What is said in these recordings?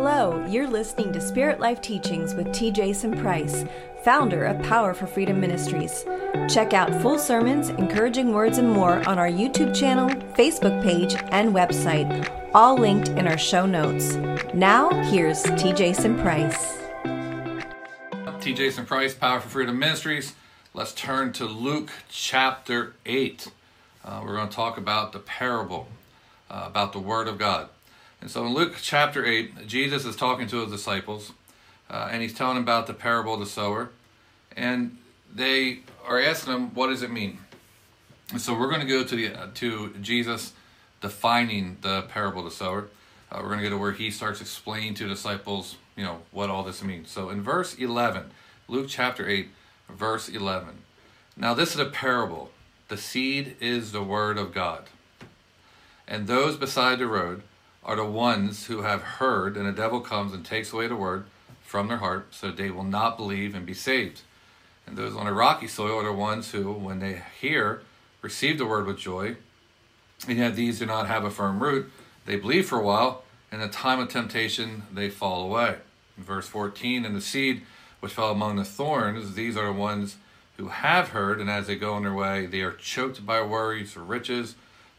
Hello, you're listening to Spirit Life Teachings with T. Jason Price, founder of Power for Freedom Ministries. Check out full sermons, encouraging words, and more on our YouTube channel, Facebook page, and website, all linked in our show notes. Now, here's T. Jason Price. T. Jason Price, Power for Freedom Ministries. Let's turn to Luke chapter 8. Uh, we're going to talk about the parable, uh, about the Word of God. And so in Luke chapter 8, Jesus is talking to his disciples, uh, and he's telling them about the parable of the sower. And they are asking him, what does it mean? And so we're going to go to, the, uh, to Jesus defining the parable of the sower. Uh, we're going to go to where he starts explaining to disciples, you know, what all this means. So in verse 11, Luke chapter 8, verse 11. Now this is a parable. The seed is the word of God. And those beside the road are the ones who have heard, and the devil comes and takes away the word from their heart, so they will not believe and be saved. And those on a rocky soil are the ones who, when they hear, receive the word with joy. And yet these do not have a firm root. They believe for a while, and in the time of temptation they fall away. In verse 14, and the seed which fell among the thorns, these are the ones who have heard, and as they go on their way, they are choked by worries, riches,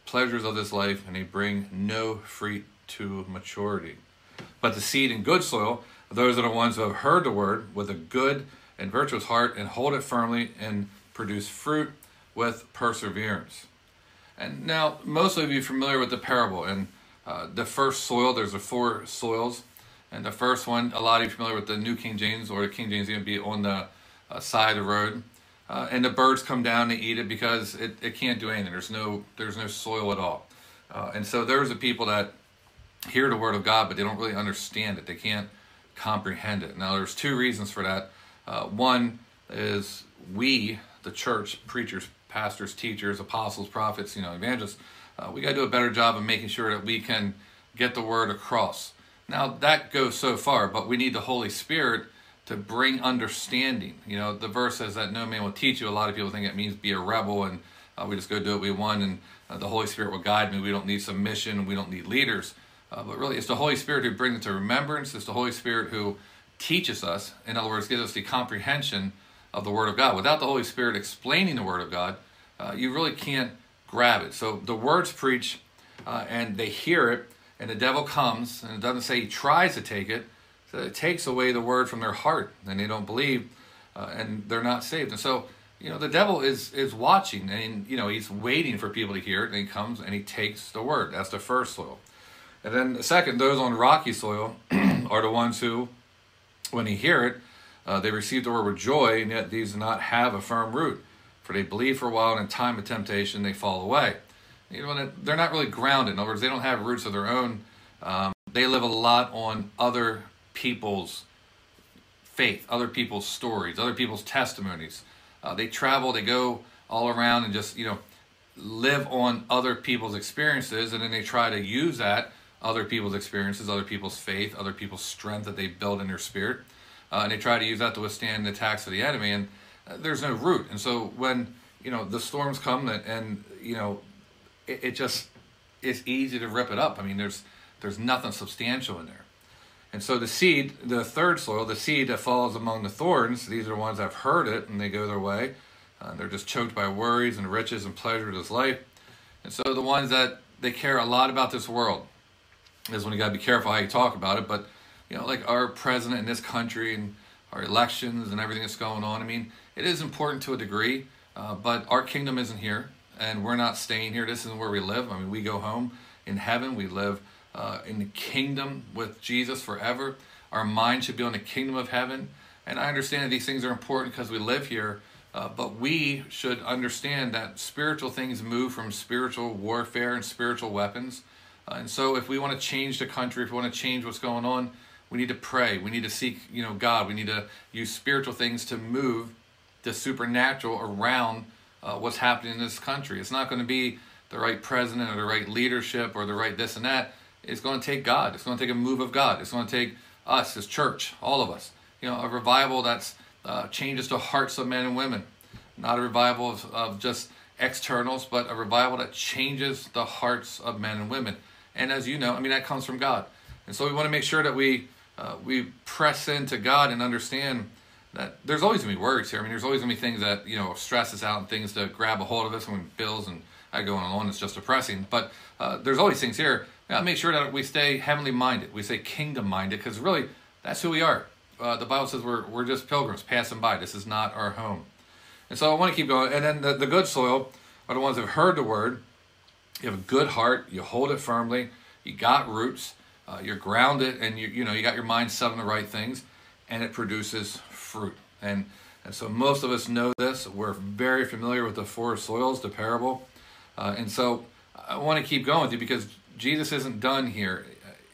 pleasures of this life, and they bring no fruit to maturity. But the seed in good soil, those are the ones who have heard the word with a good and virtuous heart and hold it firmly and produce fruit with perseverance. And now, most of you are familiar with the parable. And uh, the first soil, there's the four soils. And the first one, a lot of you familiar with the New King James or the King James, going to be on the uh, side of the road. Uh, and the birds come down and eat it because it, it can't do anything. There's no there's no soil at all. Uh, and so there's the people that hear the word of God, but they don't really understand it. They can't comprehend it. Now, there's two reasons for that. Uh, one is we, the church, preachers, pastors, teachers, apostles, prophets, you know, evangelists, uh, we got to do a better job of making sure that we can get the word across. Now, that goes so far, but we need the Holy Spirit to bring understanding. You know, the verse says that no man will teach you. A lot of people think it means be a rebel and uh, we just go do what we want and uh, the Holy Spirit will guide me. We don't need submission. We don't need leaders. Uh, but really, it's the Holy Spirit who brings it to remembrance. It's the Holy Spirit who teaches us. In other words, gives us the comprehension of the Word of God. Without the Holy Spirit explaining the Word of God, uh, you really can't grab it. So the words preach, uh, and they hear it, and the devil comes, and it doesn't say he tries to take it. So it takes away the word from their heart, and they don't believe, uh, and they're not saved. And so, you know, the devil is is watching, and you know, he's waiting for people to hear it, and he comes and he takes the word. That's the first soil. And then the second, those on rocky soil are the ones who, when they hear it, uh, they receive the word with joy, and yet these do not have a firm root. For they believe for a while, and in time of temptation, they fall away. You know, they're not really grounded. In other words, they don't have roots of their own. Um, they live a lot on other people's faith, other people's stories, other people's testimonies. Uh, they travel, they go all around and just, you know, live on other people's experiences, and then they try to use that other people's experiences, other people's faith, other people's strength that they build in their spirit, uh, and they try to use that to withstand the attacks of the enemy. And uh, there's no root. And so when you know the storms come and, and you know it, it, just it's easy to rip it up. I mean, there's there's nothing substantial in there. And so the seed, the third soil, the seed that falls among the thorns, these are the ones that have heard it and they go their way. Uh, they're just choked by worries and riches and pleasure of this life. And so the ones that they care a lot about this world, is when you got to be careful how you talk about it. But you know, like our president in this country and our elections and everything that's going on. I mean, it is important to a degree, uh, but our kingdom isn't here, and we're not staying here. This isn't where we live. I mean, we go home in heaven. We live uh, in the kingdom with Jesus forever. Our mind should be on the kingdom of heaven. And I understand that these things are important because we live here, uh, but we should understand that spiritual things move from spiritual warfare and spiritual weapons. Uh, and so, if we want to change the country, if we want to change what's going on, we need to pray. We need to seek, you know, God. We need to use spiritual things to move the supernatural around uh, what's happening in this country. It's not going to be the right president or the right leadership or the right this and that. It's going to take God. It's going to take a move of God. It's going to take us as church, all of us. You know, a revival that's uh, changes the hearts of men and women, not a revival of, of just externals, but a revival that changes the hearts of men and women. And as you know, I mean, that comes from God. And so we want to make sure that we uh, we press into God and understand that there's always gonna be words here. I mean, there's always gonna be things that you know stress us out and things to grab a hold of us when bills and I go on and. It's just depressing. But uh, there's always things here. Make sure that we stay heavenly minded. We say kingdom minded because really that's who we are. Uh, the Bible says we're we're just pilgrims passing by. This is not our home. And so I want to keep going. And then the, the good soil are the ones that have heard the word. You have a good heart. You hold it firmly. You got roots. Uh, you're grounded, and you you know you got your mind set on the right things, and it produces fruit. And and so most of us know this. We're very familiar with the four soils, the parable. Uh, and so I want to keep going with you because Jesus isn't done here.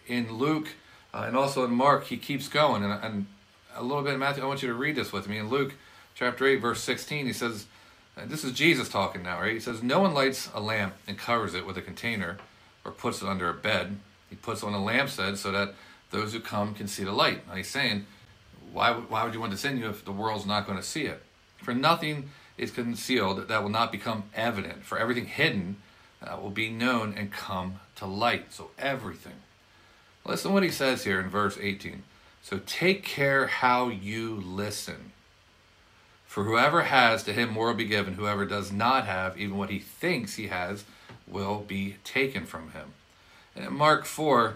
In Luke uh, and also in Mark, he keeps going. And, and a little bit in Matthew, I want you to read this with me. In Luke chapter 8, verse 16, he says, this is Jesus talking now, right? He says, No one lights a lamp and covers it with a container or puts it under a bed. He puts on a lampstand so that those who come can see the light. Now he's saying, why, why would you want to send you if the world's not going to see it? For nothing is concealed that will not become evident. For everything hidden uh, will be known and come to light. So everything. Listen what he says here in verse 18. So take care how you listen. For whoever has, to him more will be given. Whoever does not have, even what he thinks he has, will be taken from him. And in Mark 4,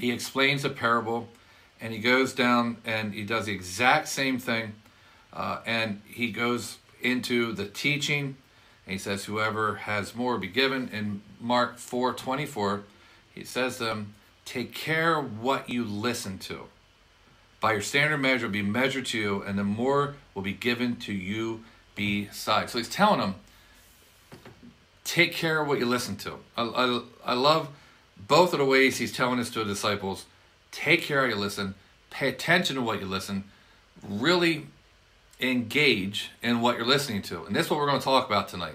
he explains a parable and he goes down and he does the exact same thing. Uh, and he goes into the teaching. And he says, Whoever has more will be given. In Mark 4 24, he says them, Take care what you listen to. By your standard measure will be measured to you, and the more will be given to you beside. So he's telling them, take care of what you listen to. I, I, I love both of the ways he's telling this to the disciples. Take care of you listen, pay attention to what you listen, really engage in what you're listening to. And this is what we're going to talk about tonight.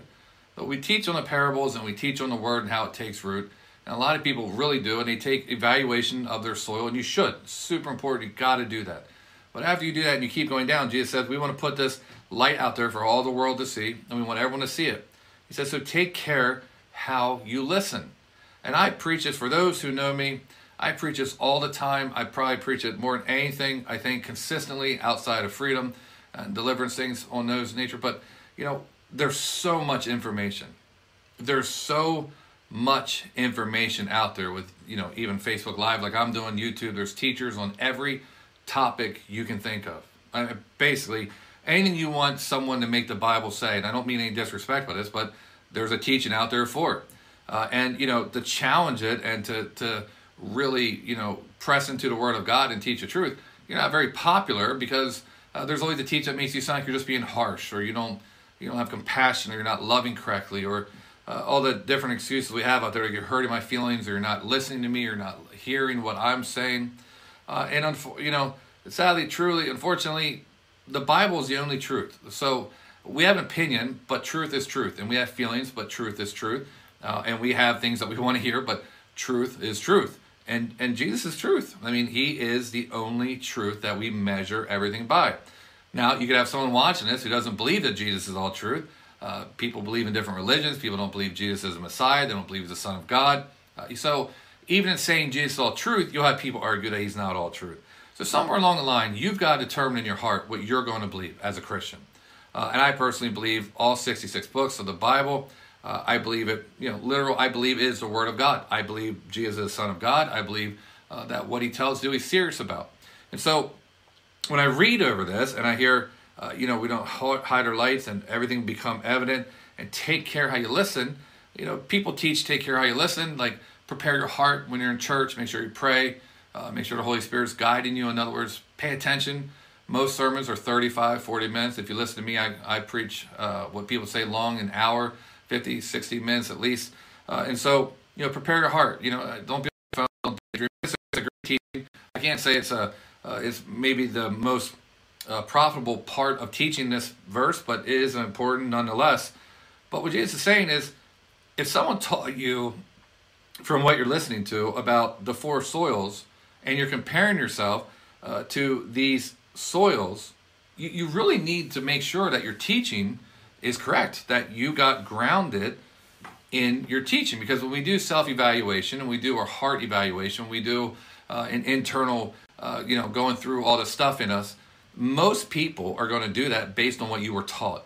But we teach on the parables and we teach on the word and how it takes root. And a lot of people really do, and they take evaluation of their soil, and you should. Super important. You got to do that. But after you do that and you keep going down, Jesus says, we want to put this light out there for all the world to see, and we want everyone to see it. He says, so take care how you listen. And I preach this for those who know me. I preach this all the time. I probably preach it more than anything, I think, consistently outside of freedom and deliverance things on those nature. But, you know, there's so much information. There's so much information out there with, you know, even Facebook Live, like I'm doing YouTube. There's teachers on every topic you can think of. I, basically, anything you want someone to make the Bible say, and I don't mean any disrespect by this, but there's a teaching out there for it. Uh, and, you know, to challenge it and to, to really, you know, press into the Word of God and teach the truth, you're not very popular because uh, there's always a teach that makes you sound like you're just being harsh or you don't, you don't have compassion or you're not loving correctly or uh, all the different excuses we have out there. You're hurting my feelings, or you're not listening to me, or not hearing what I'm saying. Uh, and unfo- you know, sadly, truly, unfortunately, the Bible is the only truth. So we have an opinion, but truth is truth, and we have feelings, but truth is truth, uh, and we have things that we want to hear, but truth is truth. And and Jesus is truth. I mean, He is the only truth that we measure everything by. Now, you could have someone watching this who doesn't believe that Jesus is all truth uh, people believe in different religions. People don't believe Jesus is the Messiah. They don't believe he's the Son of God. Uh, so even in saying Jesus is all truth, you'll have people argue that he's not all truth. So somewhere along the line, you've got to determine in your heart what you're going to believe as a Christian. Uh, and I personally believe all 66 books of the Bible. Uh, I believe it, you know, literal. I believe is the Word of God. I believe Jesus is the Son of God. I believe uh, that what He tells you, He's serious about. And so, when I read over this and I hear uh, you know, we don't hide our lights and everything become evident and take care how you listen. You know, people teach take care how you listen, like prepare your heart when you're in church, make sure you pray, uh, make sure the Holy Spirit's guiding you. In other words, pay attention. Most sermons are 35, 40 minutes. If you listen to me, I, I preach uh, what people say long, an hour, 50, 60 minutes at least. Uh, and so, you know, prepare your heart. You know, uh, don't be on don't It's a great teaching. I can't say it's a uh, it's maybe the most uh, profitable part of teaching this verse, but it is important nonetheless. But what Jesus is saying is if someone taught you from what you're listening to about the four soils and you're comparing yourself uh, to these soils, you, you really need to make sure that your teaching is correct, that you got grounded in your teaching. Because when we do self evaluation and we do our heart evaluation, we do uh, an internal, uh, you know, going through all the stuff in us. Most people are going to do that based on what you were taught.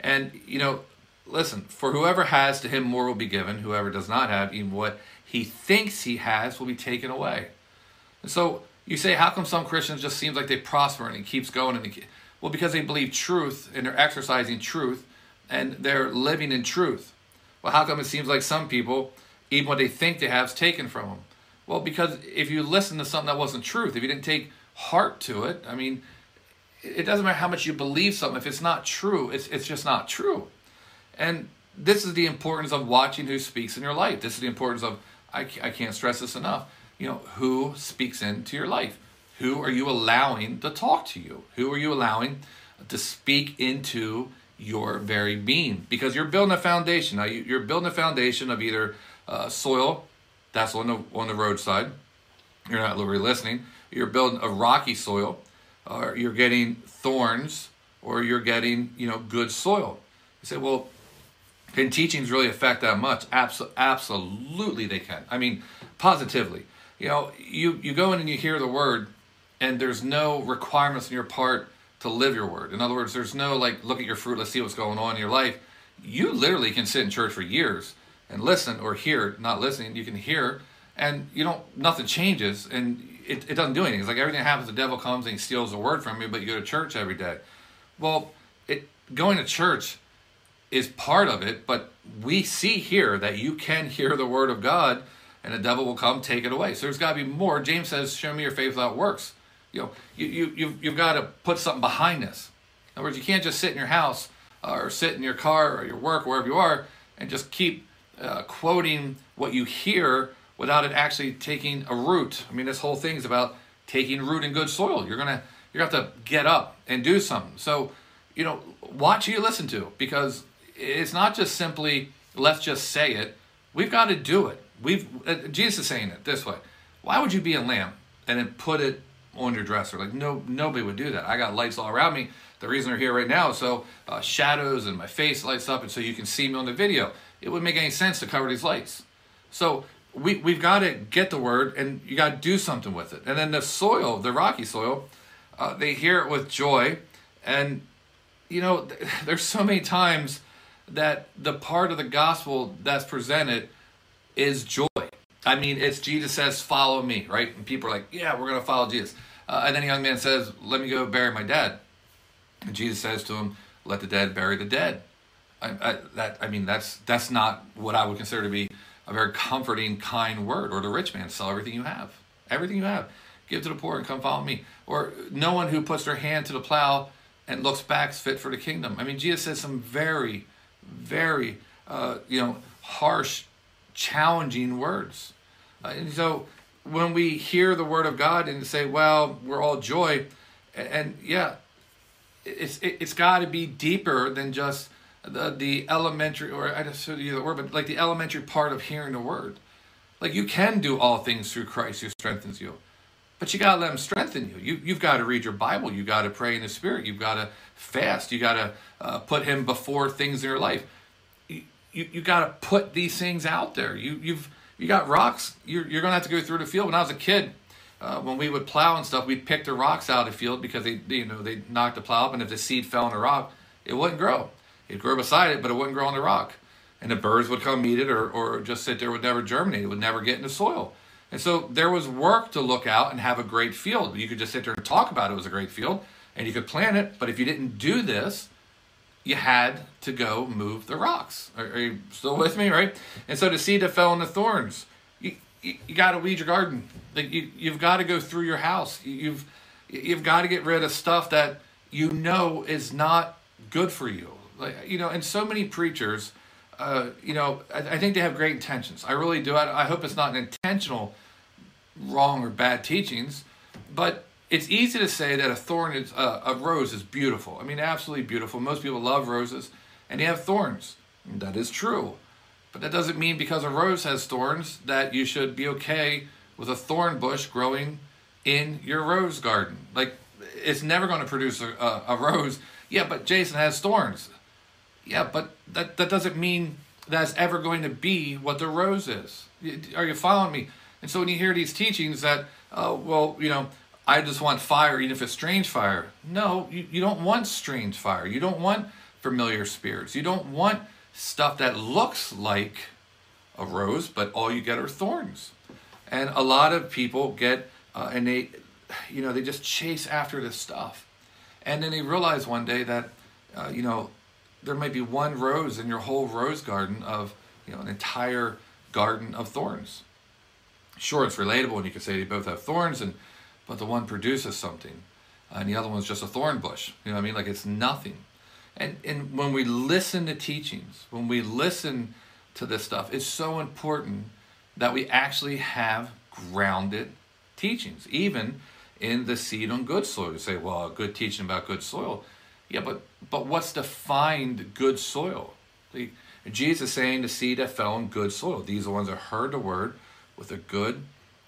And, you know, listen, for whoever has, to him more will be given. Whoever does not have, even what he thinks he has will be taken away. And so you say, how come some Christians just seems like they prosper and it keeps going? And well, because they believe truth and they're exercising truth and they're living in truth. Well, how come it seems like some people, even what they think they have, is taken from them? Well, because if you listen to something that wasn't truth, if you didn't take heart to it, I mean, it doesn't matter how much you believe something. If it's not true, it's, it's just not true. And this is the importance of watching who speaks in your life. This is the importance of, I, I can't stress this enough, you know, who speaks into your life. Who are you allowing to talk to you? Who are you allowing to speak into your very being? Because you're building a foundation. Now, you're building a foundation of either uh, soil, that's on the, on the roadside. You're not really listening. You're building a rocky soil, or you're getting thorns, or you're getting, you know, good soil. You say, well, can teachings really affect that much? Absol- absolutely, they can. I mean, positively. You know, you, you go in and you hear the word, and there's no requirements on your part to live your word. In other words, there's no like, look at your fruit, let's see what's going on in your life. You literally can sit in church for years and listen or hear, not listening, you can hear, and you don't, nothing changes, and it, it doesn't do anything. It's like everything happens, the devil comes and he steals a word from you, but you go to church every day. Well, it going to church is part of it, but we see here that you can hear the word of God and the devil will come take it away. So there's got to be more. James says, Show me your faith without works. You know, you, you, you've, you've got to put something behind this. In other words, you can't just sit in your house uh, or sit in your car or your work, wherever you are, and just keep uh, quoting what you hear without it actually taking a root. I mean, this whole thing is about taking root in good soil. You're gonna gonna have to get up and do something. So, you know, watch who you listen to because it's not just simply let's just say it. We've got to do it. We've uh, Jesus is saying it this way. Why would you be a lamb and then put it on your dresser? Like no nobody would do that. I got lights all around me. The reason they're here right now, so uh, shadows and my face lights up, and so you can see me on the video. It wouldn't make any sense to cover these lights. So we we've got to get the word, and you got to do something with it. And then the soil, the rocky soil, uh, they hear it with joy, and you know, there's so many times that the part of the gospel that's presented is joy. I mean, it's Jesus says, "Follow me," right? And people are like, "Yeah, we're gonna follow Jesus." Uh, and then a young man says, "Let me go bury my dad." And Jesus says to him, "Let the dead bury the dead." I, I, that I mean, that's that's not what I would consider to be a very comforting, kind word. Or the rich man, sell everything you have, everything you have, give to the poor, and come follow me. Or no one who puts their hand to the plow and looks back is fit for the kingdom. I mean, Jesus says some very very, uh, you know, harsh, challenging words. Uh, and so when we hear the word of God and say, well, we're all joy, and, and yeah, it's, it, it's got to be deeper than just the, the elementary, or I just use the word, but like the elementary part of hearing the word. Like you can do all things through Christ who strengthens you. But you got to let him strengthen you. you. You've got to read your Bible. You've got to pray in the Spirit. You've got to fast. You got to uh, put him before things in your life. You, you, you got to put these things out there. You, you've you got rocks. You're, you're to have to go through the field. When I was a kid, uh, when we would plow and stuff, we'd pick the rocks out of the field because they, you know, they knocked the plow up, and if the seed fell on the rock, it wouldn't grow. It'd grow beside it, but it wouldn't grow on the rock. And the birds would come eat it, or, or just sit there, would never germinate. It would never get in the soil. And so there was work to look out and have a great field. You could just sit there and talk about it was a great field, and you could plant it, but if you didn't do this, you had to go move the rocks. Are, are you still with me, right? And so the seed that fell in the thorns, you, you, you got to weed your garden. Like you, you've got to go through your house. You've, you've got to get rid of stuff that you know is not good for you. Like, you know, and so many preachers, uh, you know, I, I, think they have great intentions. I really do. I, I hope it's not an intentional wrong or bad teachings, but it's easy to say that a thorn is uh, a rose is beautiful. I mean, absolutely beautiful. Most people love roses, and they have thorns. That is true, but that doesn't mean because a rose has thorns that you should be okay with a thorn bush growing in your rose garden. Like it's never going to produce a, a, a rose. Yeah, but Jason has thorns. Yeah, but that that doesn't mean that's ever going to be what the rose is. Are you following me? And so when you hear these teachings that, uh, well, you know, I just want fire, even if it's strange fire. No, you, you don't want strange fire. You don't want familiar spirits. You don't want stuff that looks like a rose, but all you get are thorns. And a lot of people get, uh, and they, you know, they just chase after this stuff. And then they realize one day that, uh, you know, there might be one rose in your whole rose garden of, you know, an entire garden of thorns. Sure, it's relatable, and you could say they both have thorns, and but the one produces something, and the other one's just a thorn bush. You know what I mean? Like it's nothing. And and when we listen to teachings, when we listen to this stuff, it's so important that we actually have grounded teachings, even in the seed on good soil. You say, well, a good teaching about good soil. Yeah, but but what's defined good soil? The, Jesus saying the seed that fell in good soil. These are the ones that heard the word with a good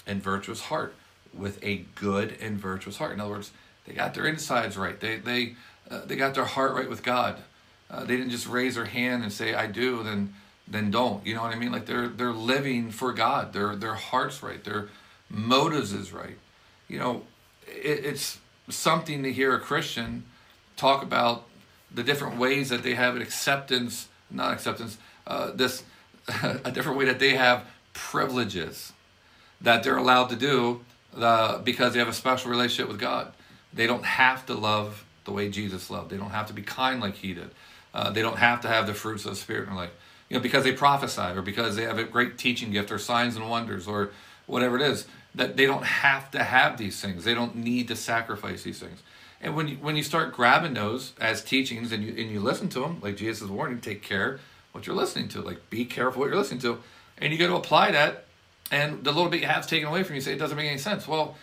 and virtuous heart. With a good and virtuous heart. In other words, they got their insides right. They they uh, they got their heart right with God. Uh, they didn't just raise their hand and say, "I do," then then don't. You know what I mean? Like they're they're living for God. Their their hearts right. Their motives is right. You know, it, it's something to hear a Christian talk about the different ways that they have an acceptance, not acceptance, uh, this a different way that they have privileges that they're allowed to do uh, because they have a special relationship with God. They don't have to love the way Jesus loved. They don't have to be kind like he did. Uh, they don't have to have the fruits of the Spirit in their life. You know, because they prophesy or because they have a great teaching gift or signs and wonders or whatever it is, that they don't have to have these things. They don't need to sacrifice these things. And when you, when you start grabbing those as teachings and you, and you listen to them, like Jesus' is warning, take care what you're listening to. Like, be careful what you're listening to. And you got to apply that. And the little bit you have taken away from you, say it doesn't make any sense. Well,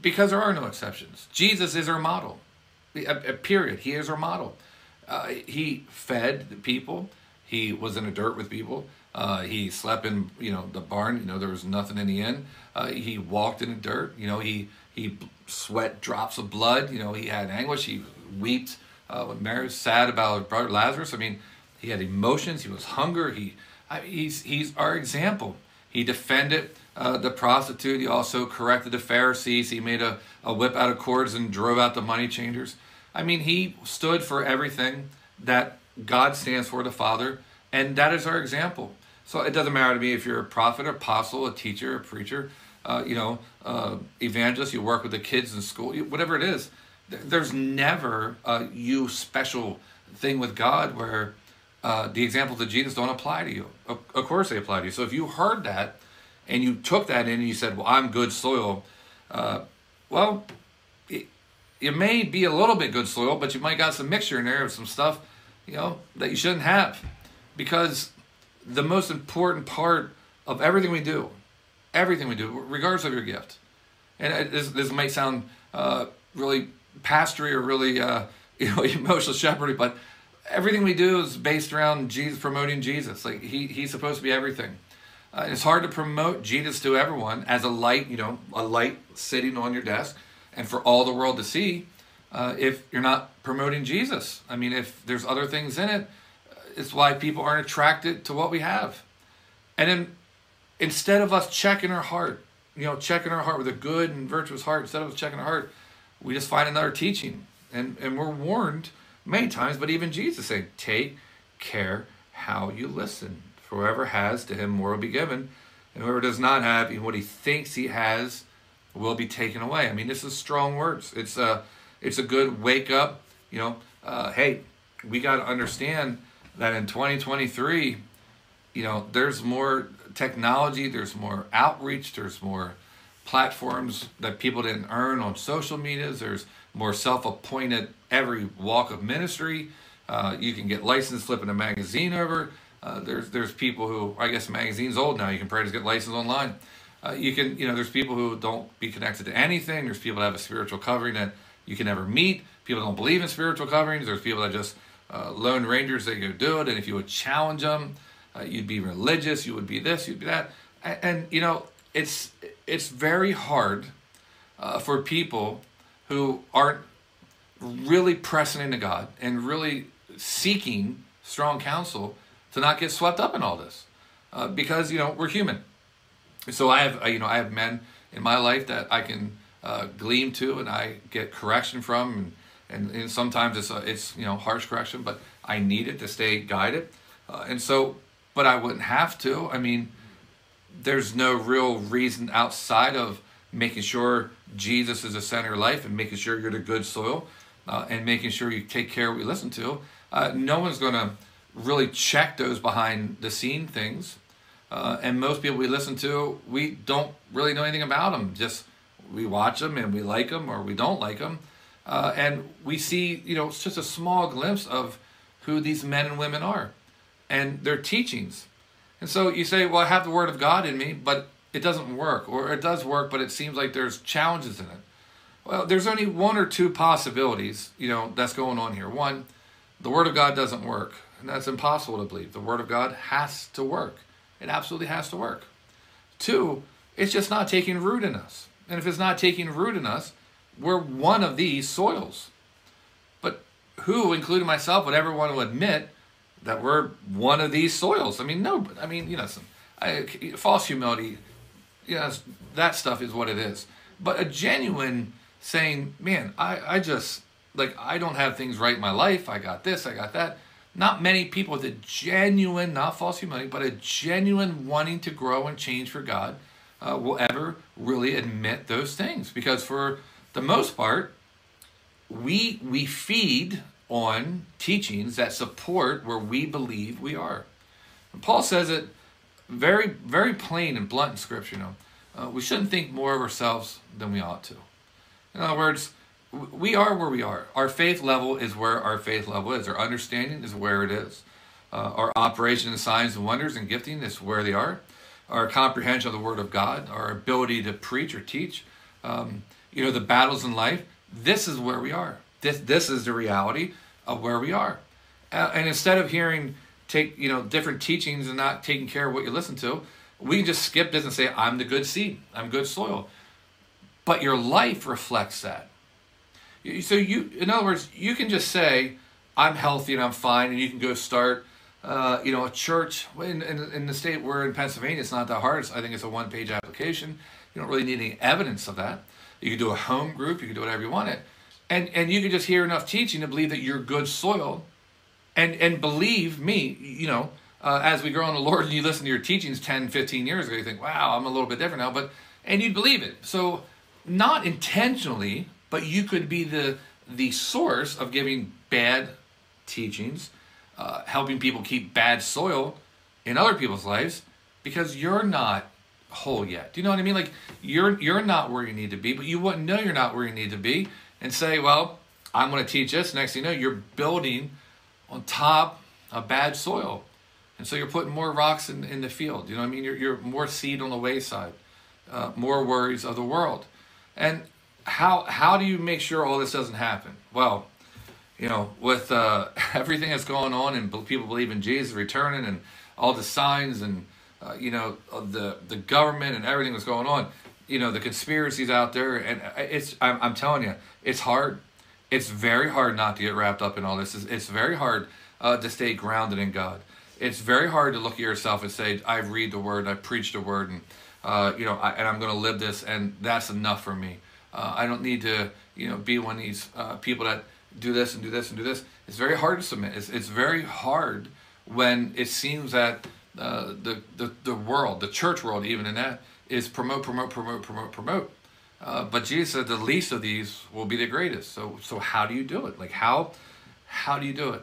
because there are no exceptions. Jesus is our model. A, a period. He is our model. Uh, he fed the people. He was in the dirt with people. Uh, he slept in, you know, the barn. You know, there was nothing in the inn. Uh, he walked in the dirt. You know, he he sweat drops of blood. You know, he had anguish. He wept uh, when Mary was sad about his brother Lazarus. I mean, he had emotions. He was hunger. He, I, he's he's our example. He defended uh, the prostitute. He also corrected the Pharisees. He made a, a whip out of cords and drove out the money changers. I mean, he stood for everything that God stands for, the Father, and that is our example. So it doesn't matter to me if you're a prophet, apostle, a teacher, a preacher, uh, you know, uh, evangelist, you work with the kids in school, whatever it is. There's never a you special thing with God where uh, the examples of Jesus don't apply to you. Of, course, they apply to you. So if you heard that and you took that in and you said, "Well, I'm good soil," uh, well, it may be a little bit good soil, but you might got some mixture in there of some stuff, you know, that you shouldn't have, because the most important part of everything we do everything we do, regardless of your gift. And this, this might sound uh, really pastory or really uh, you know emotional shepherding, but everything we do is based around Jesus promoting Jesus. Like he he's supposed to be everything. Uh, it's hard to promote Jesus to everyone as a light, you know, a light sitting on your desk, and for all the world to see. Uh, if you're not promoting Jesus, I mean, if there's other things in it, it's why people aren't attracted to what we have. And then instead of us checking our heart, you know, checking our heart with a good and virtuous heart, instead of us checking our heart, we just find another teaching. And, and we're warned many times, but even Jesus saying, take care how you listen. For whoever has, to him more will be given. And whoever does not have, even what he thinks he has, will be taken away. I mean, this is strong words. It's a, it's a good wake up. You know, uh, hey, we got to understand that in 2023, you know, there's more technology, there's more outreach, there's more platforms that people didn't earn on social medias, there's more self appointed every walk of ministry. Uh, you can get licensed flipping a magazine over. Uh, there's there's people who I guess magazine's old now. You can probably just get licensed online. Uh, you can you know there's people who don't be connected to anything. There's people that have a spiritual covering that you can never meet. People don't believe in spiritual coverings. There's people that just uh, lone rangers they go do it, and if you would challenge them, uh, you'd be religious, you would be this, you'd be that. And, and you know, it's, it's very hard uh, for people who aren't really pressing into God and really seeking strong counsel to not get swept up in all this. Uh, because, you know, we're human. so I have, uh, you know, I have men in my life that I can uh, gleam to and I get correction from, and, and, and sometimes it's, a, it's, you know, harsh correction, but I need it to stay guided. Uh, and so, but I wouldn't have to. I mean, there's no real reason outside of making sure Jesus is the center of life and making sure you're the good soil uh, and making sure you take care of what you listen to. Uh, no one's going to really check those behind the scene things. Uh, and most people we listen to, we don't really know anything about them. Just we watch them and we like them or we don't like them. Uh, and we see, you know, it's just a small glimpse of who these men and women are and their teachings. And so you say, well, I have the Word of God in me, but it doesn't work. Or it does work, but it seems like there's challenges in it. Well, there's only one or two possibilities, you know, that's going on here. One, the Word of God doesn't work. And that's impossible to believe. The Word of God has to work. It absolutely has to work. Two, it's just not taking root in us. And if it's not taking root in us, we're one of these soils. But who, including myself, would ever want to admit that we're one of these soils? I mean, no, I mean, you know, some I, false humility, you know, that stuff is what it is. But a genuine saying, man, I, I just, like, I don't have things right in my life. I got this, I got that not many people with a genuine, not false humility, but a genuine wanting to grow and change for God uh, will ever really admit those things. Because for the most part, we we feed on teachings that support where we believe we are. And Paul says it very very plain and blunt in Scripture. You know, uh, we shouldn't think more of ourselves than we ought to. In other words, we are where we are. Our faith level is where our faith level is. Our understanding is where it is. Uh, our operation of signs and wonders and gifting is where they are. Our comprehension of the Word of God, our ability to preach or teach, um, you know, the battles in life, this is where we are. This, this is the reality of where we are. Uh, and instead of hearing, take, you know, different teachings and not taking care of what you listen to, we can just skip this and say, I'm the good seed, I'm good soil. But your life reflects that. So you, in other words, you can just say, "I'm healthy and I'm fine," and you can go start, uh, you know, a church. In, in, in the state we're in Pennsylvania, it's not that hard. It's, I think it's a one-page application. You don't really need any evidence of that. You can do a home group. You can do whatever you want it, and and you can just hear enough teaching to believe that you're good soil, and and believe me, you know. Uh, as we grow in the Lord and you listen to your teachings 10, 15 years ago, you think, wow, I'm a little bit different now. But and you'd believe it. So not intentionally, but you could be the the source of giving bad teachings, uh, helping people keep bad soil in other people's lives because you're not whole yet. Do you know what I mean? Like you're you're not where you need to be, but you wouldn't know you're not where you need to be and say, well, I'm going to teach this. Next thing you know, you're building on top of bad soil. And so you're putting more rocks in, in the field. You know what I mean? You're, you're more seed on the wayside, uh, more worries of the world. And how how do you make sure all this doesn't happen? Well, you know, with uh, everything that's going on and people believe in Jesus returning and all the signs and uh, you know the the government and everything that's going on, you know the conspiracies out there, and uh, it's I'm, I'm telling you, it's hard. It's very hard not to get wrapped up in all this. It's, it's very hard uh, to stay grounded in God. It's very hard to look at yourself and say, I read the word, I preach the word, and uh, you know, I, and I'm going to live this, and that's enough for me. Uh, I don't need to, you know, be one of these uh, people that do this and do this and do this. It's very hard to submit. It's, it's very hard when it seems that uh, the, the, the world, the church world, even in that, is promote, promote, promote, promote, promote. Uh, but Jesus said the least of these will be the greatest. So, so how do you do it? Like how, how do you do it?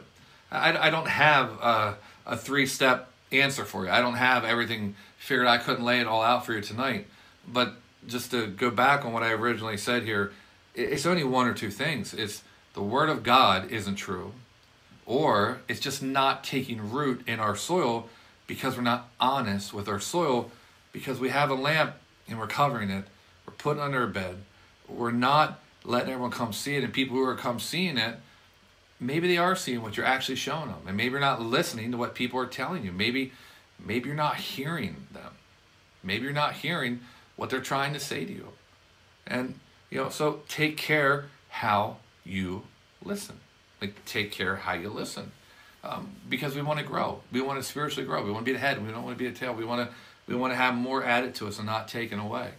I, I don't have a, a three-step answer for you. I don't have everything figured. I couldn't lay it all out for you tonight. But just to go back on what I originally said here, it's only one or two things. It's the Word of God isn't true, or it's just not taking root in our soil because we're not honest with our soil because we have a lamp and we're covering it, we're putting under a bed, we're not letting everyone come see it, and people who are come seeing it, maybe they are seeing what you're actually showing them, and maybe you're not listening to what people are telling you. Maybe, maybe you're not hearing them. Maybe you're not hearing what they're trying to say to you. And, you know, so take care how you listen. Like, take care how you listen. Um, because we want to grow. We want to spiritually grow. We want to be the head. We don't want to be the tail. We want to We want to have more added to us and not taken away.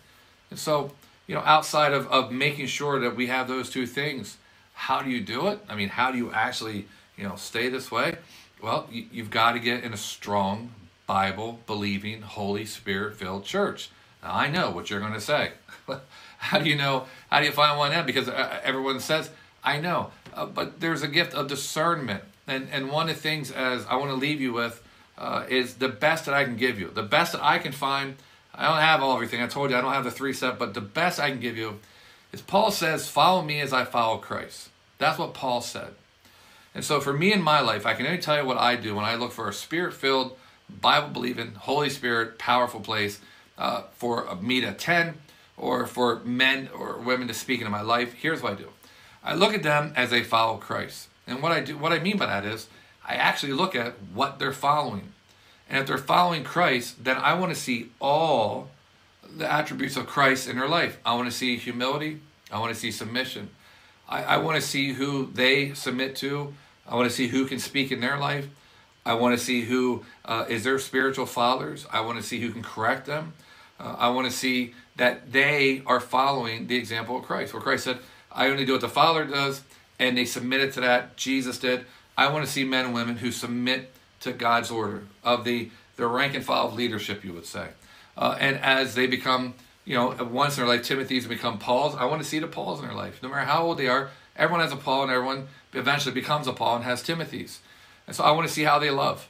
And so, you know, outside of, of making sure that we have those two things, how do you do it? I mean, how do you actually, you know, stay this way? Well, you, you've got to get in a strong Bible believing, Holy Spirit filled church. Now, I know what you're going to say. how do you know? How do you find one out? Because uh, everyone says, I know. Uh, but there's a gift of discernment. And, and one of the things as I want to leave you with uh, is the best that I can give you. The best that I can find. I don't have all everything. I told you I don't have the three step, but the best I can give you is Paul says, follow me as I follow Christ. That's what Paul said. And so for me in my life, I can only tell you what I do when I look for a spirit filled, Bible believing, Holy Spirit, powerful place uh, for me to attend or for men or women to speak into my life. Here's what I do I look at them as they follow Christ. And what I do, what I mean by that is, I actually look at what they're following. And if they're following Christ, then I want to see all the attributes of Christ in their life. I want to see humility. I want to see submission. I, I want to see who they submit to. I want to see who can speak in their life. I want to see who uh, is their spiritual fathers. I want to see who can correct them. Uh, I want to see that they are following the example of Christ, where Christ said, I only do what the Father does, and they submitted to that. Jesus did. I want to see men and women who submit to God's order of the, the rank and file of leadership, you would say. Uh, and as they become, you know, once in their life, Timothy's become Paul's, I want to see the Pauls in their life. No matter how old they are, everyone has a Paul, and everyone eventually becomes a Paul and has Timothy's. And so I want to see how they love.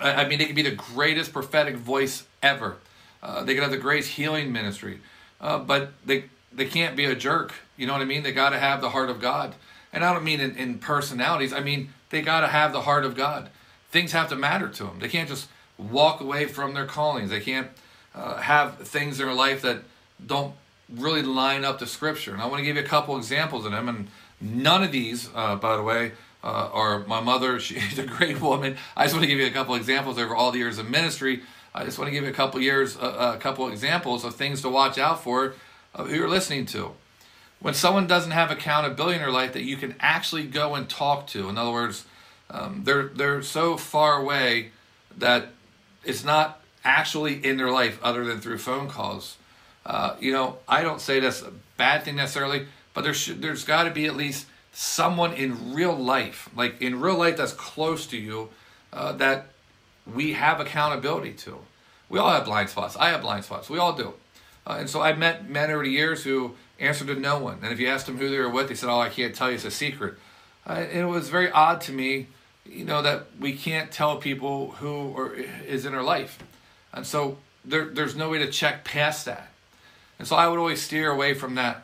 I, I mean, they could be the greatest prophetic voice ever. Uh, they could have the greatest healing ministry, uh, but they they can't be a jerk. You know what I mean? They got to have the heart of God. And I don't mean in, in personalities. I mean they got to have the heart of God. Things have to matter to them. They can't just walk away from their callings. They can't uh, have things in their life that don't really line up to Scripture. And I want to give you a couple examples of them. And none of these, uh, by the way, uh, are my mother. She's a great woman. I just want to give you a couple examples over all the years of ministry. I just want to give you a couple years, uh, a couple examples of things to watch out for who you're listening to. When someone doesn't have accountability in their life that you can actually go and talk to, in other words, um, they're they're so far away that it's not actually in their life other than through phone calls. Uh, you know, I don't say that's a bad thing necessarily, but there should, there's got to be at least someone in real life, like in real life that's close to you, uh, that we have accountability to. We all have blind spots. I have blind spots. We all do. Uh, and so I've met men over the years who answered to no one. And if you asked them who they were with, they said, "Oh, I can't tell you. It's a secret." Uh, it was very odd to me, you know, that we can't tell people who is in our life. And so there, there's no way to check past that. And so I would always steer away from that.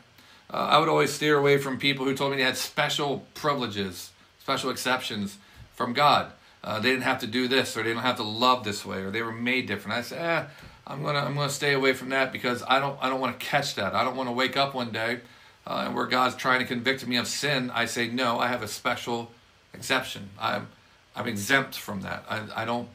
Uh, I would always steer away from people who told me they had special privileges, special exceptions from God. Uh, they didn't have to do this, or they don't have to love this way, or they were made different. I said, eh, I'm gonna I'm gonna stay away from that because I don't I don't want to catch that. I don't want to wake up one day uh, where God's trying to convict me of sin. I say no. I have a special exception. I'm I'm exempt from that. I I don't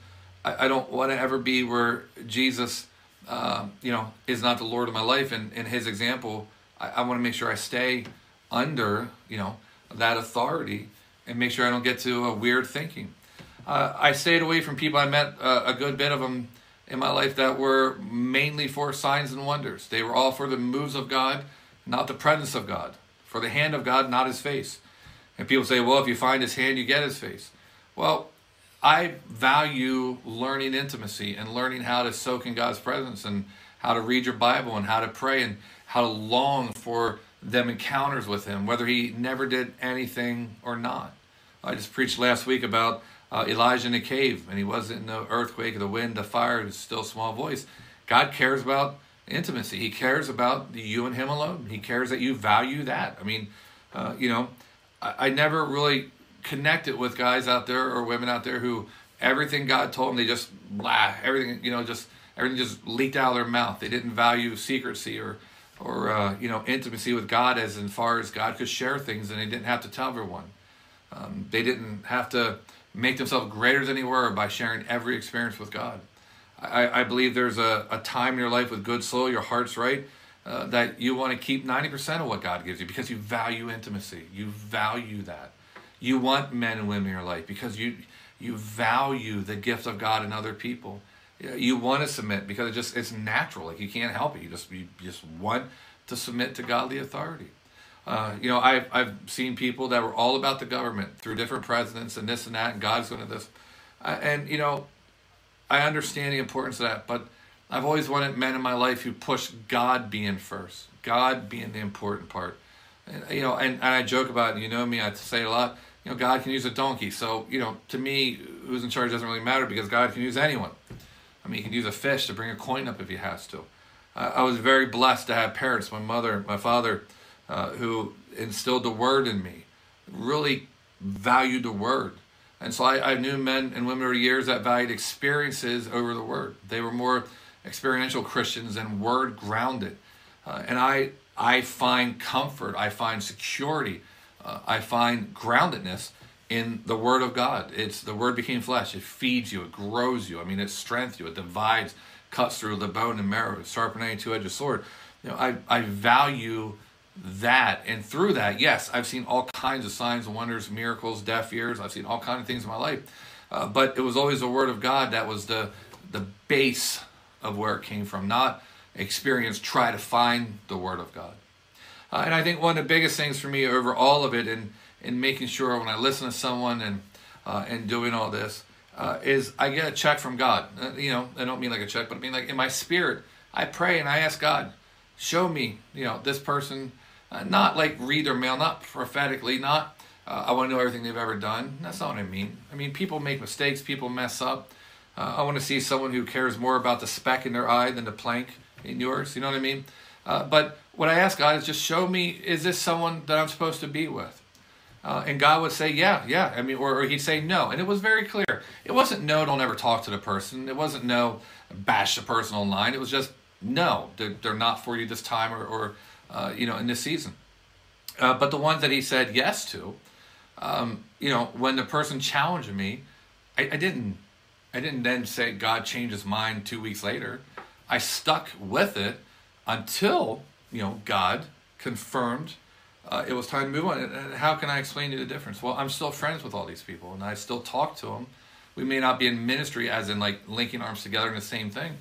I, I don't want to ever be where Jesus, uh, you know, is not the Lord of my life. And in His example, I, I want to make sure I stay under you know that authority and make sure I don't get to a weird thinking. Uh, I stayed away from people. I met uh, a good bit of them in my life that were mainly for signs and wonders. They were all for the moves of God, not the presence of God, for the hand of God, not his face. And people say, well, if you find his hand, you get his face. Well, I value learning intimacy and learning how to soak in God's presence and how to read your Bible and how to pray and how to long for them encounters with him, whether he never did anything or not. I just preached last week about uh, Elijah in the cave, and he wasn't in the earthquake, the wind, the fire, the still small voice. God cares about intimacy. He cares about you and him alone. He cares that you value that. I mean, uh, you know, I, I, never really connected with guys out there or women out there who everything God told them, they just blah, everything, you know, just everything just leaked out of their mouth. They didn't value secrecy or, or uh, you know, intimacy with God as far as God could share things, and they didn't have to tell everyone. Um, they didn't have to make themselves greater than they were by sharing every experience with God. I, I believe there's a, a time in your life with good soul, your heart's right, uh, that you want to keep 90% of what God gives you because you value intimacy. You value that. You want men and women in your life because you, you value the gift of God in other people. you want to submit because it just it's natural. Like you can't help it. You just you just want to submit to godly authority. Uh, you know, I've I've seen people that were all about the government through different presidents and this and that, and God's going to this, uh, and you know, I understand the importance of that, but I've always wanted men in my life who push God being first, God being the important part. And, you know, and, and I joke about it, you know me, I say it a lot, you know, God can use a donkey. So, you know, to me, who's in charge doesn't really matter because God can use anyone. I mean, he can use a fish to bring a coin up if he has to. I was very blessed to have parents, my mother, my father, uh, who instilled the word in me, really valued the word. And so I, I knew men and women over years that valued experiences over the word. They were more experiential Christians and word grounded. Uh, and I, I find comfort, I find security, uh, I find groundedness in the Word of God. It's the Word became flesh. It feeds you, it grows you. I mean, it strengthens you, it divides, cuts through the bone and marrow, sharper than any two-edged sword. You know, I, I value that, and through that, yes, I've seen all kinds of signs and wonders, miracles, deaf ears. I've seen all kinds of things in my life, uh, but it was always the Word of God that was the the base of where it came from, not experience. Try to find the Word of God. Uh, and I think one of the biggest things for me over all of it, and in making sure when I listen to someone and uh, and doing all this, uh, is I get a check from God. Uh, you know, I don't mean like a check, but I mean like in my spirit, I pray and I ask God, show me, you know, this person, uh, not like read their mail, not prophetically, not uh, I want to know everything they've ever done. That's not what I mean. I mean, people make mistakes, people mess up. I want to see someone who cares more about the speck in their eye than the plank in yours. You know what I mean? but what I ask God is just show me, is this someone that I'm supposed to be with? Uh, and God would say, yeah, yeah. I mean, or, or, he'd say no. And it was very clear. It wasn't no, don't ever talk to the person. It wasn't no, bash the person online. It was just no, they're, they're not for you this time or, or uh, you know, in this season. Uh, but the ones that he said yes to, um, you know, when the person challenged me, I, I didn't, I didn't then say God changed his mind two weeks later. I stuck with it until you know, God confirmed uh, it was time to move on. And how can I explain to you the difference? Well, I'm still friends with all these people, and I still talk to them. We may not be in ministry, as in like linking arms together in the same thing,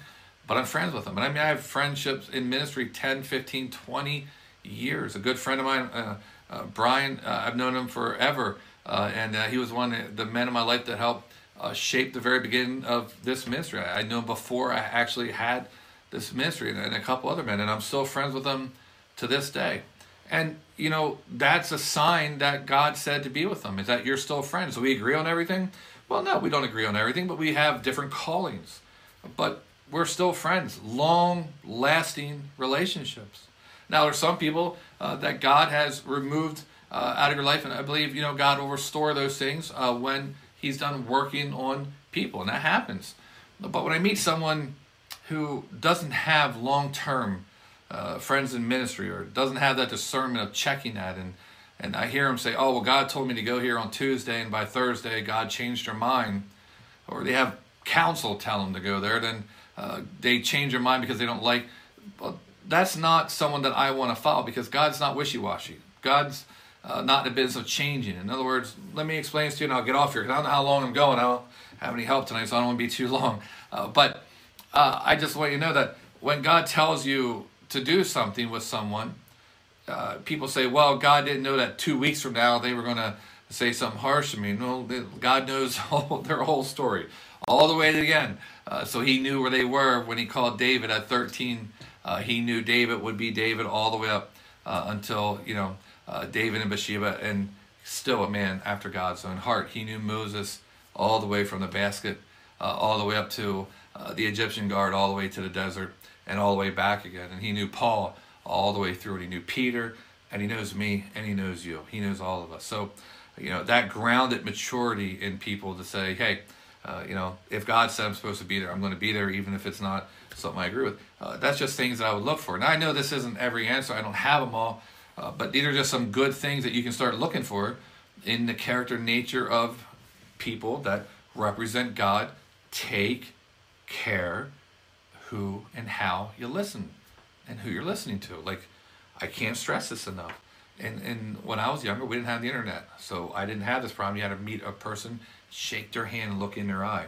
but I'm friends with them. And I mean, I have friendships in ministry 10, 15, 20 years. A good friend of mine, uh, uh, Brian, uh, I've known him forever, uh, and uh, he was one of the men in my life that helped shape the very beginning of this ministry. I, I knew him before I actually had this ministry and, and a couple other men, and I'm still friends with them to this day. And you know that's a sign that God said to be with them is that you're still friends. Do we agree on everything? Well, no, we don't agree on everything, but we have different callings. But we're still friends, long lasting relationships. Now, there's some people uh, that God has removed uh, out of your life, and I believe you know God will restore those things uh, when He's done working on people, and that happens. But when I meet someone who doesn't have long term uh, friends in ministry or doesn't have that discernment of checking that and and I hear them say, "Oh, well, God told me to go here on Tuesday, and by Thursday, God changed their mind," or they have counsel tell them to go there, then uh, they change their mind because they don't like. Well, that's not someone that I want to follow because God's not wishy-washy. God's uh, not in the business of changing. In other words, let me explain this to you, and I'll get off here because I don't know how long I'm going. I don't have any help tonight, so I don't want to be too long. Uh, but uh, I just want you to know that when God tells you to do something with someone, uh, people say, well, God didn't know that two weeks from now they were going to say something harsh to me. No, God knows their whole story, all the way to the end. Uh, so he knew where they were when he called David at 13. Uh, he knew David would be David all the way up uh, until, you know, uh, David and Bathsheba, and still a man after God's own heart. He knew Moses all the way from the basket, uh, all the way up to the Egyptian guard all the way to the desert and all the way back again. And he knew Paul all the way through, and he knew Peter, and he knows me, and he knows you. He knows all of us. So, you know, that grounded maturity in people to say, hey, uh, you know, if God said I'm supposed to be there, I'm going to be there, even if it's not something I agree with. Uh, that's just things that I would look for. Now, I know this isn't every answer, I don't have them all, uh, but these are just some good things that you can start looking for in the character nature of people that represent God. Take care who and how you listen and who you're listening to. Like, I can't stress this enough. And, and when I was younger, we didn't have the internet. So I didn't have this problem. You had to meet a person, shake their hand, and look in their eye.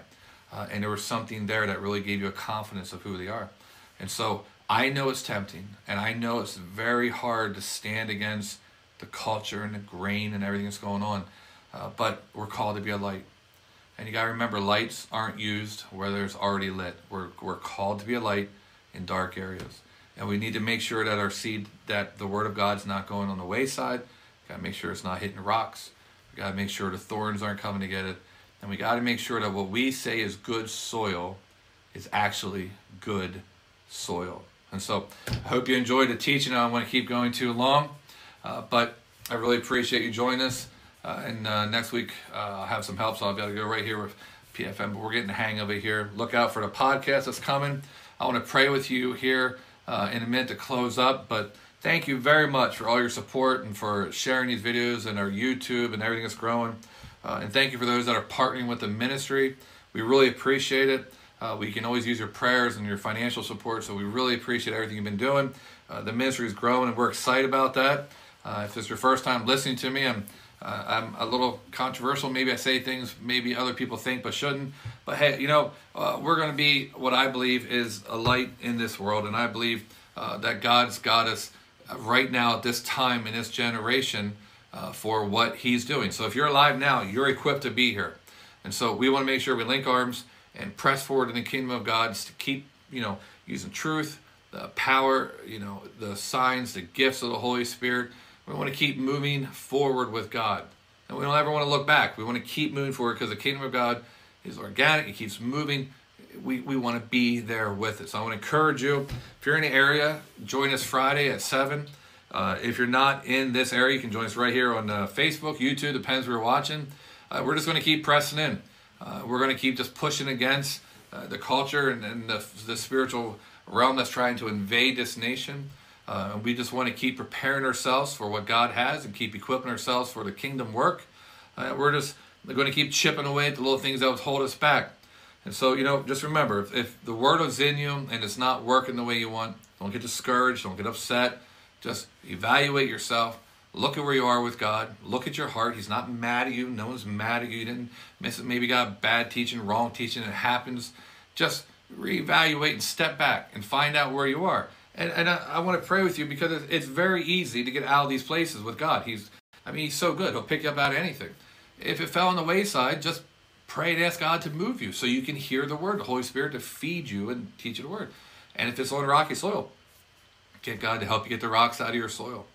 uh, and there was something there that really gave you a confidence of who they are. And so I know it's tempting, and I know it's very hard to stand against the culture and the grain and everything that's going on. Uh, but we're called to be a light. And you got to remember, lights aren't used where there's already lit. We're, we're called to be a light in dark areas. And we need to make sure that our seed, that the Word of God's not going on the wayside. Got to make sure it's not hitting rocks. We got to make sure the thorns aren't coming to get it. And we got to make sure that what we say is good soil is actually good soil. And so I hope you enjoyed the teaching. I don't want to keep going too long, uh, but I really appreciate you joining us. Uh, and uh, next week, uh, I'll have some help, so I'll be able to go right here with PFM. But we're getting the hang of it here. Look out for the podcast that's coming. I want to pray with you here uh, in a minute to close up. But thank you very much for all your support and for sharing these videos and our YouTube and everything that's growing. Uh, and thank you for those that are partnering with the ministry. We really appreciate it. Uh, we can always use your prayers and your financial support, so we really appreciate everything you've been doing. the ministry is growing, and we're excited about that. if this is your first time listening to me, I'm uh, I'm a little controversial. Maybe I say things maybe other people think but shouldn't. But hey, you know, uh, we're going to be what I believe is a light in this world. And I believe uh, that God's got us right now at this time in this generation uh, for what He's doing. So if you're alive now, you're equipped to be here. And so we want to make sure we link arms and press forward in the kingdom of God to keep, you know, using truth, the power, you know, the signs, the gifts of the Holy Spirit we want to keep moving forward with God. And we don't ever want to look back. We want to keep moving forward because the kingdom of God is organic, it keeps moving. We, we want to be there with it. So I want to encourage you if you're in the area, join us Friday at 7. Uh, if you're not in this area, you can join us right here on uh, Facebook, YouTube, depends where you're watching. Uh, we're just going to keep pressing in. Uh, we're going to keep just pushing against uh, the culture and, and the, the spiritual realm that's trying to invade this nation. Uh, we just want to keep preparing ourselves for what God has and keep equipping ourselves for the kingdom work. We're just going to keep chipping away at the little things that would hold us back. And so, you know, just remember if, if the word is in you and it's not working the way you want, don't get discouraged, don't get upset. Just evaluate yourself. Look at where you are with God. Look at your heart. He's not mad at you. No one's mad at you. You didn't miss it. Maybe got bad teaching, wrong teaching. It happens. Just reevaluate and step back and find out where you are. And, and I, I want to pray with you because it's very easy to get out of these places with God. He's, I mean, He's so good. He'll pick you up out of anything. If it fell on the wayside, just pray and ask God to move you so you can hear the word, the Holy Spirit to feed you and teach you the word. And if it's on rocky soil, get God to help you get the rocks out of your soil.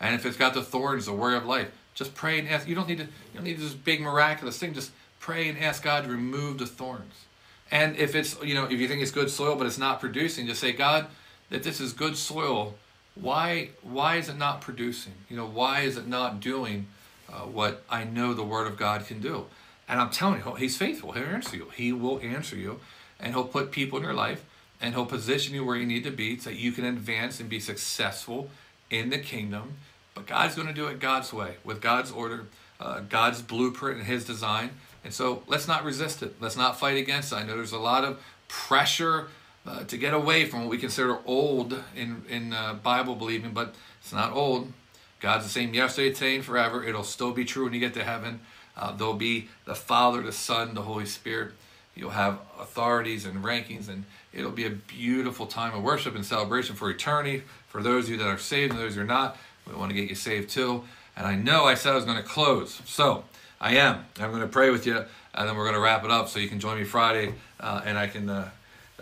And if it's got the thorns, the worry of life, just pray and ask. You don't need to. You don't need this big miraculous thing. Just pray and ask God to remove the thorns. And if it's you know if you think it's good soil but it's not producing, just say God that this is good soil, why why is it not producing? You know, why is it not doing uh, what I know the Word of God can do? And I'm telling you, He's faithful. He'll answer you. He will answer you, and He'll put people in your life, and He'll position you where you need to be so that you can advance and be successful in the kingdom. But God's going to do it God's way, with God's order, uh, God's blueprint, and His design. And so let's not resist it. Let's not fight against it. I know there's a lot of pressure uh, to get away from what we consider old in, in uh, Bible believing, but it's not old. God's the same yesterday, today, and forever. It'll still be true when you get to heaven. Uh, there'll be the Father, the Son, the Holy Spirit. You'll have authorities and rankings, and it'll be a beautiful time of worship and celebration for eternity. For those of you that are saved and those who are not, we want to get you saved too. And I know I said I was going to close, so I am. I'm going to pray with you, and then we're going to wrap it up so you can join me Friday, uh, and I can uh,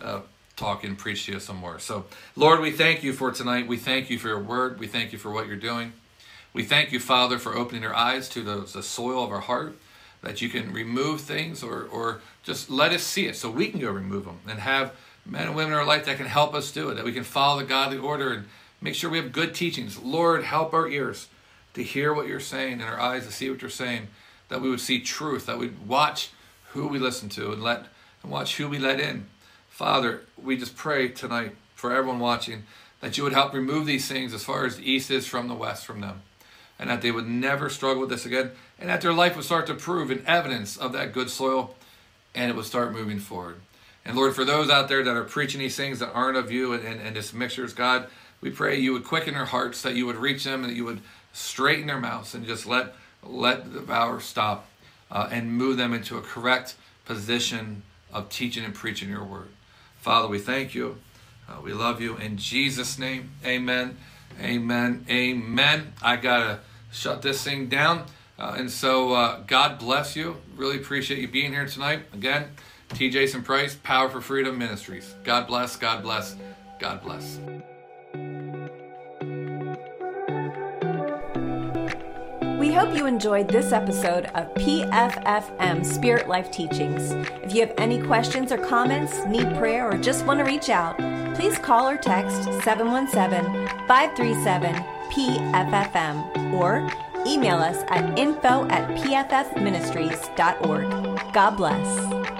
uh, talk and preach to you some more. So, Lord, we thank you for tonight. We thank you for your word. We thank you for what you're doing. We thank you, Father, for opening our eyes to the, the soil of our heart, that you can remove things or, or just let us see it so we can go remove them and have men and women in our life that can help us do it, that we can follow the godly order and make sure we have good teachings. Lord, help our ears to hear what you're saying and our eyes to see what you're saying, that we would see truth, that we'd watch who we listen to and let and watch who we let in. Father, we just pray tonight for everyone watching that you would help remove these things as far as the east is from the west from them. And that they would never struggle with this again. And that their life would start to prove an evidence of that good soil and it would start moving forward. And Lord, for those out there that are preaching these things that aren't of you and, and, and this mixtures, God, we pray you would quicken their hearts, that you would reach them, and that you would straighten their mouths and just let let the devour stop uh, and move them into a correct position of teaching and preaching your word. Father, we thank you. Uh, we love you. In Jesus' name, amen, amen, amen. I got to shut this thing down. Uh, and so, uh, God bless you. Really appreciate you being here tonight. Again, T. Jason Price, Power for Freedom Ministries. God bless, God bless, God bless. We hope you enjoyed this episode of PFFM Spirit Life Teachings. If you have any questions or comments, need prayer, or just want to reach out, please call or text 717 537 PFFM or email us at info at pffministries.org. God bless.